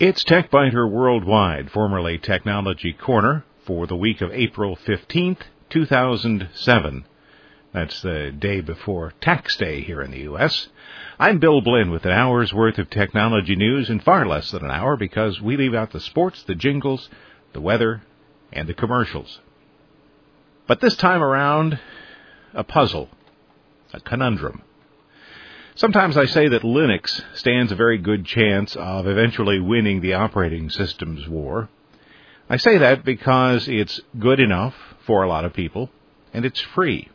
It's TechByter Worldwide, formerly Technology Corner, for the week of April 15th, 2007. That's the day before tax day here in the U.S. I'm Bill Blinn with an hour's worth of technology news in far less than an hour because we leave out the sports, the jingles, the weather, and the commercials. But this time around, a puzzle, a conundrum. Sometimes I say that Linux stands a very good chance of eventually winning the operating systems war. I say that because it's good enough for a lot of people and it's free.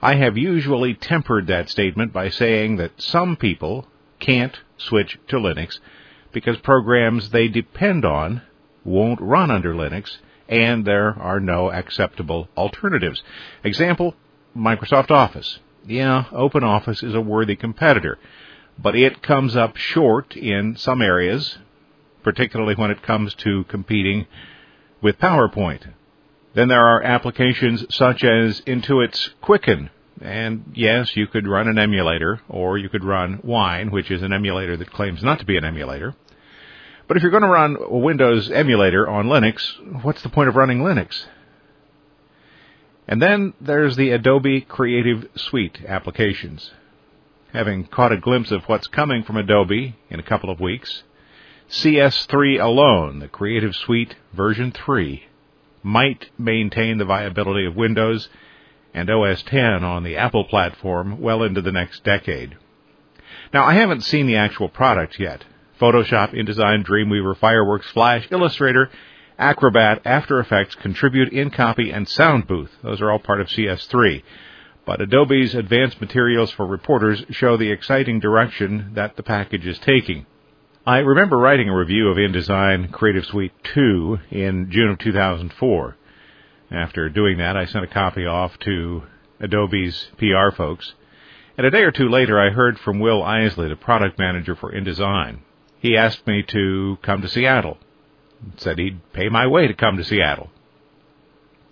I have usually tempered that statement by saying that some people can't switch to Linux because programs they depend on won't run under Linux and there are no acceptable alternatives. Example, Microsoft Office yeah, OpenOffice is a worthy competitor, but it comes up short in some areas, particularly when it comes to competing with PowerPoint. Then there are applications such as Intuit's Quicken, and yes, you could run an emulator, or you could run Wine, which is an emulator that claims not to be an emulator. But if you're going to run a Windows emulator on Linux, what's the point of running Linux? And then there's the Adobe Creative Suite applications. Having caught a glimpse of what's coming from Adobe in a couple of weeks, CS3 alone, the Creative Suite version 3, might maintain the viability of Windows and OS 10 on the Apple platform well into the next decade. Now, I haven't seen the actual product yet. Photoshop, InDesign, Dreamweaver, Fireworks, Flash, Illustrator, Acrobat, After Effects, Contribute, InCopy, and Soundbooth. Those are all part of CS3. But Adobe's advanced materials for reporters show the exciting direction that the package is taking. I remember writing a review of InDesign Creative Suite 2 in June of 2004. After doing that, I sent a copy off to Adobe's PR folks. And a day or two later, I heard from Will Eisley, the product manager for InDesign. He asked me to come to Seattle said he'd pay my way to come to Seattle.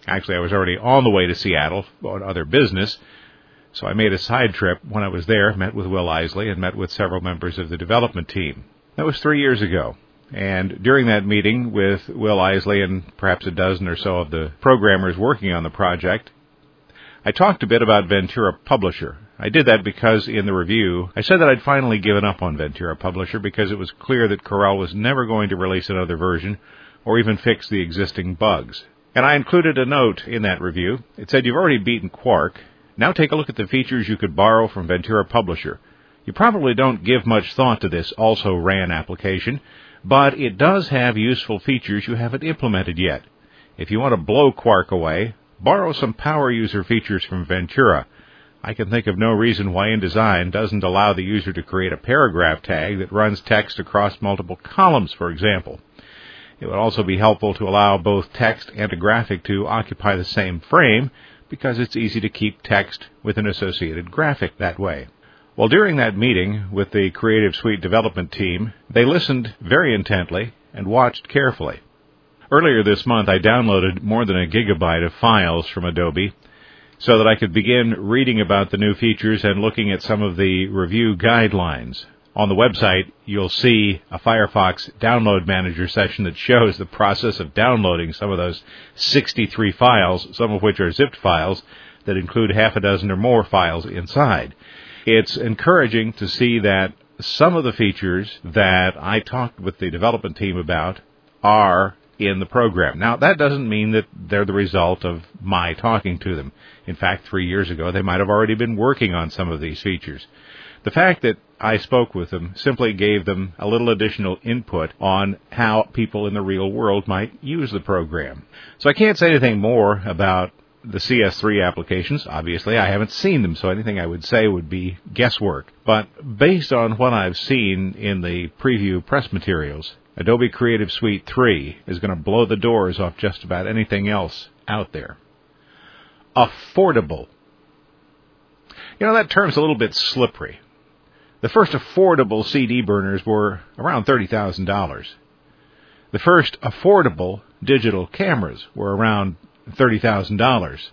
Actually, I was already on the way to Seattle on other business, so I made a side trip when I was there, met with Will Eisley, and met with several members of the development team. That was three years ago. And during that meeting with Will Eisley and perhaps a dozen or so of the programmers working on the project, I talked a bit about Ventura Publisher, I did that because in the review, I said that I'd finally given up on Ventura Publisher because it was clear that Corel was never going to release another version or even fix the existing bugs. And I included a note in that review. It said, You've already beaten Quark. Now take a look at the features you could borrow from Ventura Publisher. You probably don't give much thought to this also ran application, but it does have useful features you haven't implemented yet. If you want to blow Quark away, borrow some power user features from Ventura. I can think of no reason why InDesign doesn't allow the user to create a paragraph tag that runs text across multiple columns, for example. It would also be helpful to allow both text and a graphic to occupy the same frame because it's easy to keep text with an associated graphic that way. Well, during that meeting with the Creative Suite development team, they listened very intently and watched carefully. Earlier this month, I downloaded more than a gigabyte of files from Adobe so that I could begin reading about the new features and looking at some of the review guidelines. On the website, you'll see a Firefox download manager section that shows the process of downloading some of those 63 files, some of which are zipped files that include half a dozen or more files inside. It's encouraging to see that some of the features that I talked with the development team about are in the program. Now, that doesn't mean that they're the result of my talking to them. In fact, three years ago, they might have already been working on some of these features. The fact that I spoke with them simply gave them a little additional input on how people in the real world might use the program. So I can't say anything more about the CS3 applications. Obviously, I haven't seen them, so anything I would say would be guesswork. But based on what I've seen in the preview press materials, Adobe Creative Suite 3 is going to blow the doors off just about anything else out there. Affordable. You know, that term's a little bit slippery. The first affordable CD burners were around $30,000. The first affordable digital cameras were around $30,000.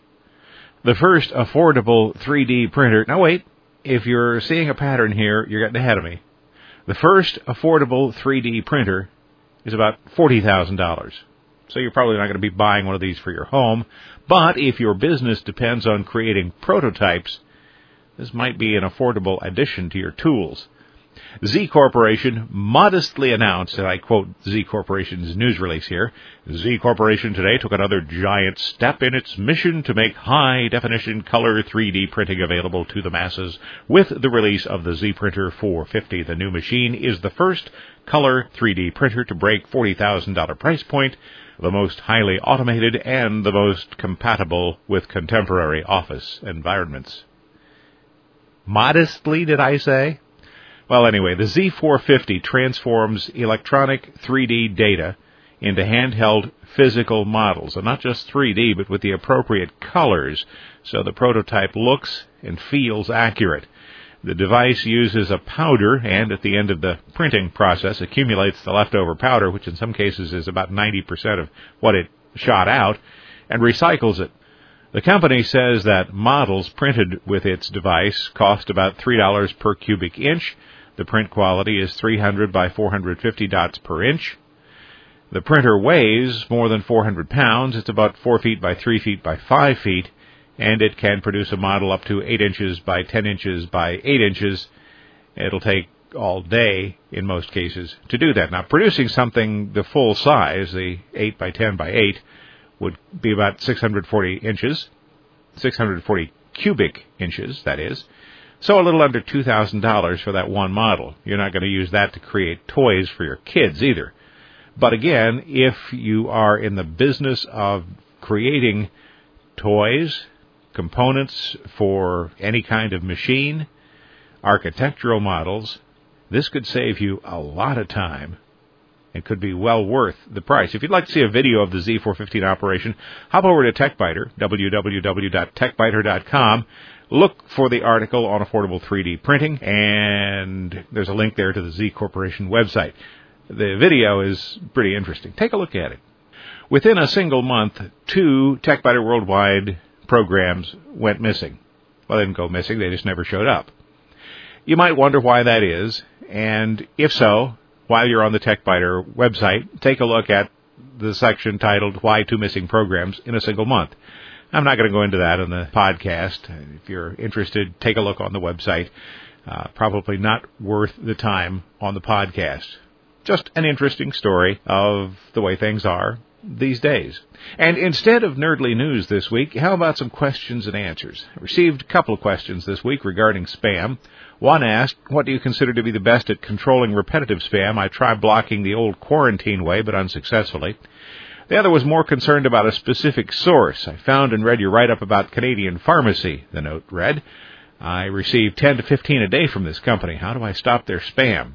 The first affordable 3D printer. Now, wait, if you're seeing a pattern here, you're getting ahead of me. The first affordable 3D printer is about $40,000. So you're probably not going to be buying one of these for your home. But if your business depends on creating prototypes, this might be an affordable addition to your tools. Z Corporation modestly announced, and I quote Z Corporation's news release here, Z Corporation today took another giant step in its mission to make high definition color 3D printing available to the masses with the release of the Z Printer 450. The new machine is the first color 3D printer to break $40,000 price point, the most highly automated and the most compatible with contemporary office environments. Modestly, did I say? Well, anyway, the Z450 transforms electronic 3D data into handheld physical models, and not just 3D, but with the appropriate colors, so the prototype looks and feels accurate. The device uses a powder and at the end of the printing process accumulates the leftover powder, which in some cases is about 90% of what it shot out, and recycles it. The company says that models printed with its device cost about $3 per cubic inch, the print quality is 300 by 450 dots per inch. The printer weighs more than 400 pounds. It's about 4 feet by 3 feet by 5 feet, and it can produce a model up to 8 inches by 10 inches by 8 inches. It'll take all day in most cases to do that. Now, producing something the full size, the 8 by 10 by 8, would be about 640 inches, 640 cubic inches, that is. So a little under $2,000 for that one model. You're not going to use that to create toys for your kids either. But again, if you are in the business of creating toys, components for any kind of machine, architectural models, this could save you a lot of time and could be well worth the price. If you'd like to see a video of the Z415 operation, hop over to TechByter, www.techbyter.com. Look for the article on affordable 3D printing, and there's a link there to the Z Corporation website. The video is pretty interesting. Take a look at it. Within a single month, two TechByter Worldwide programs went missing. Well, they didn't go missing, they just never showed up. You might wonder why that is, and if so, while you're on the TechByter website, take a look at the section titled Why Two Missing Programs in a Single Month. I'm not going to go into that on the podcast. If you're interested, take a look on the website. Uh, probably not worth the time on the podcast. Just an interesting story of the way things are these days. And instead of nerdly news this week, how about some questions and answers? I received a couple of questions this week regarding spam. One asked, What do you consider to be the best at controlling repetitive spam? I tried blocking the old quarantine way, but unsuccessfully. The other was more concerned about a specific source. I found and read your write up about Canadian Pharmacy, the note read. I receive 10 to 15 a day from this company. How do I stop their spam?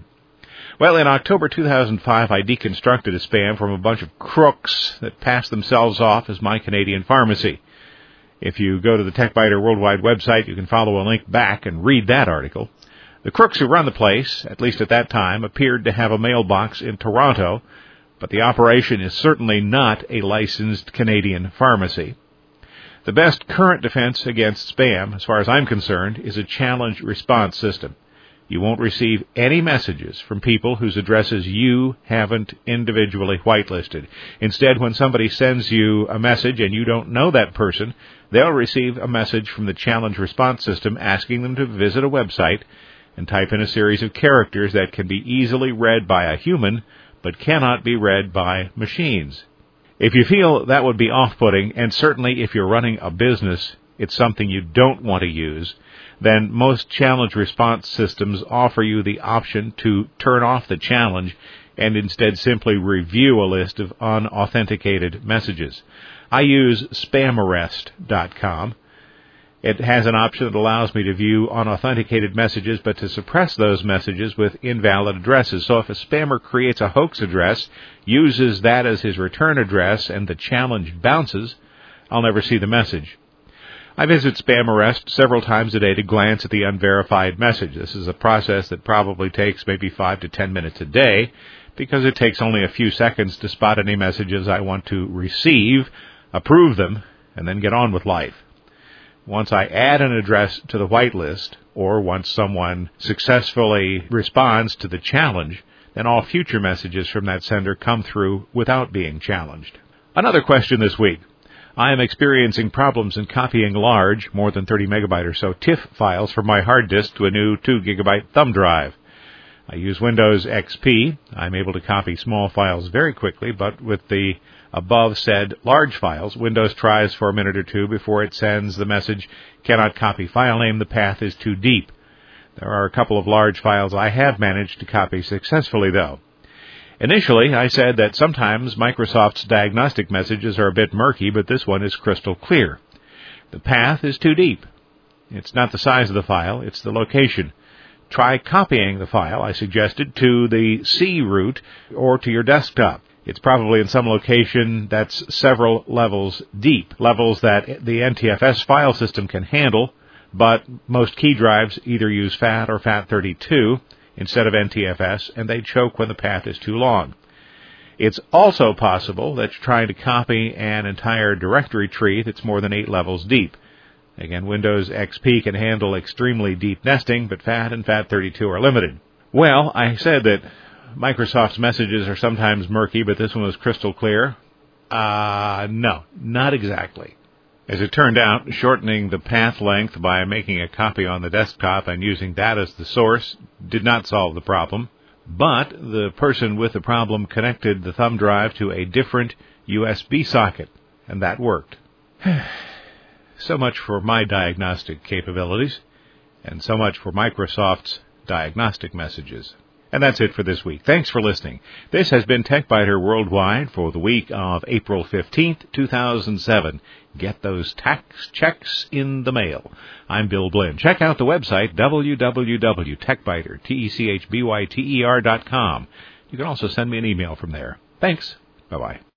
Well, in October 2005, I deconstructed a spam from a bunch of crooks that passed themselves off as my Canadian Pharmacy. If you go to the TechByter Worldwide website, you can follow a link back and read that article. The crooks who run the place, at least at that time, appeared to have a mailbox in Toronto but the operation is certainly not a licensed Canadian pharmacy. The best current defense against spam, as far as I'm concerned, is a challenge response system. You won't receive any messages from people whose addresses you haven't individually whitelisted. Instead, when somebody sends you a message and you don't know that person, they'll receive a message from the challenge response system asking them to visit a website and type in a series of characters that can be easily read by a human but cannot be read by machines. If you feel that would be off-putting, and certainly if you're running a business, it's something you don't want to use, then most challenge response systems offer you the option to turn off the challenge and instead simply review a list of unauthenticated messages. I use spamarrest.com. It has an option that allows me to view unauthenticated messages, but to suppress those messages with invalid addresses. So if a spammer creates a hoax address, uses that as his return address, and the challenge bounces, I'll never see the message. I visit Spam Arrest several times a day to glance at the unverified message. This is a process that probably takes maybe five to ten minutes a day because it takes only a few seconds to spot any messages I want to receive, approve them, and then get on with life. Once I add an address to the whitelist, or once someone successfully responds to the challenge, then all future messages from that sender come through without being challenged. Another question this week. I am experiencing problems in copying large, more than 30 megabyte or so, TIFF files from my hard disk to a new 2 gigabyte thumb drive. I use Windows XP. I'm able to copy small files very quickly, but with the above said large files, Windows tries for a minute or two before it sends the message, cannot copy file name, the path is too deep. There are a couple of large files I have managed to copy successfully though. Initially, I said that sometimes Microsoft's diagnostic messages are a bit murky, but this one is crystal clear. The path is too deep. It's not the size of the file, it's the location. Try copying the file, I suggested, to the C root or to your desktop. It's probably in some location that's several levels deep, levels that the NTFS file system can handle, but most key drives either use FAT or FAT32, instead of NTFS, and they choke when the path is too long. It's also possible that you're trying to copy an entire directory tree that's more than eight levels deep. Again, Windows XP can handle extremely deep nesting, but FAT and FAT32 are limited. Well, I said that Microsoft's messages are sometimes murky, but this one was crystal clear. Uh, no, not exactly. As it turned out, shortening the path length by making a copy on the desktop and using that as the source did not solve the problem, but the person with the problem connected the thumb drive to a different USB socket, and that worked. so much for my diagnostic capabilities, and so much for Microsoft's diagnostic messages. And that's it for this week. Thanks for listening. This has been TechByter Worldwide for the week of April 15th, 2007. Get those tax checks in the mail. I'm Bill Blinn. Check out the website www.techbyter, T-E-C-H-B-Y-T-E-R dot com. You can also send me an email from there. Thanks. Bye-bye.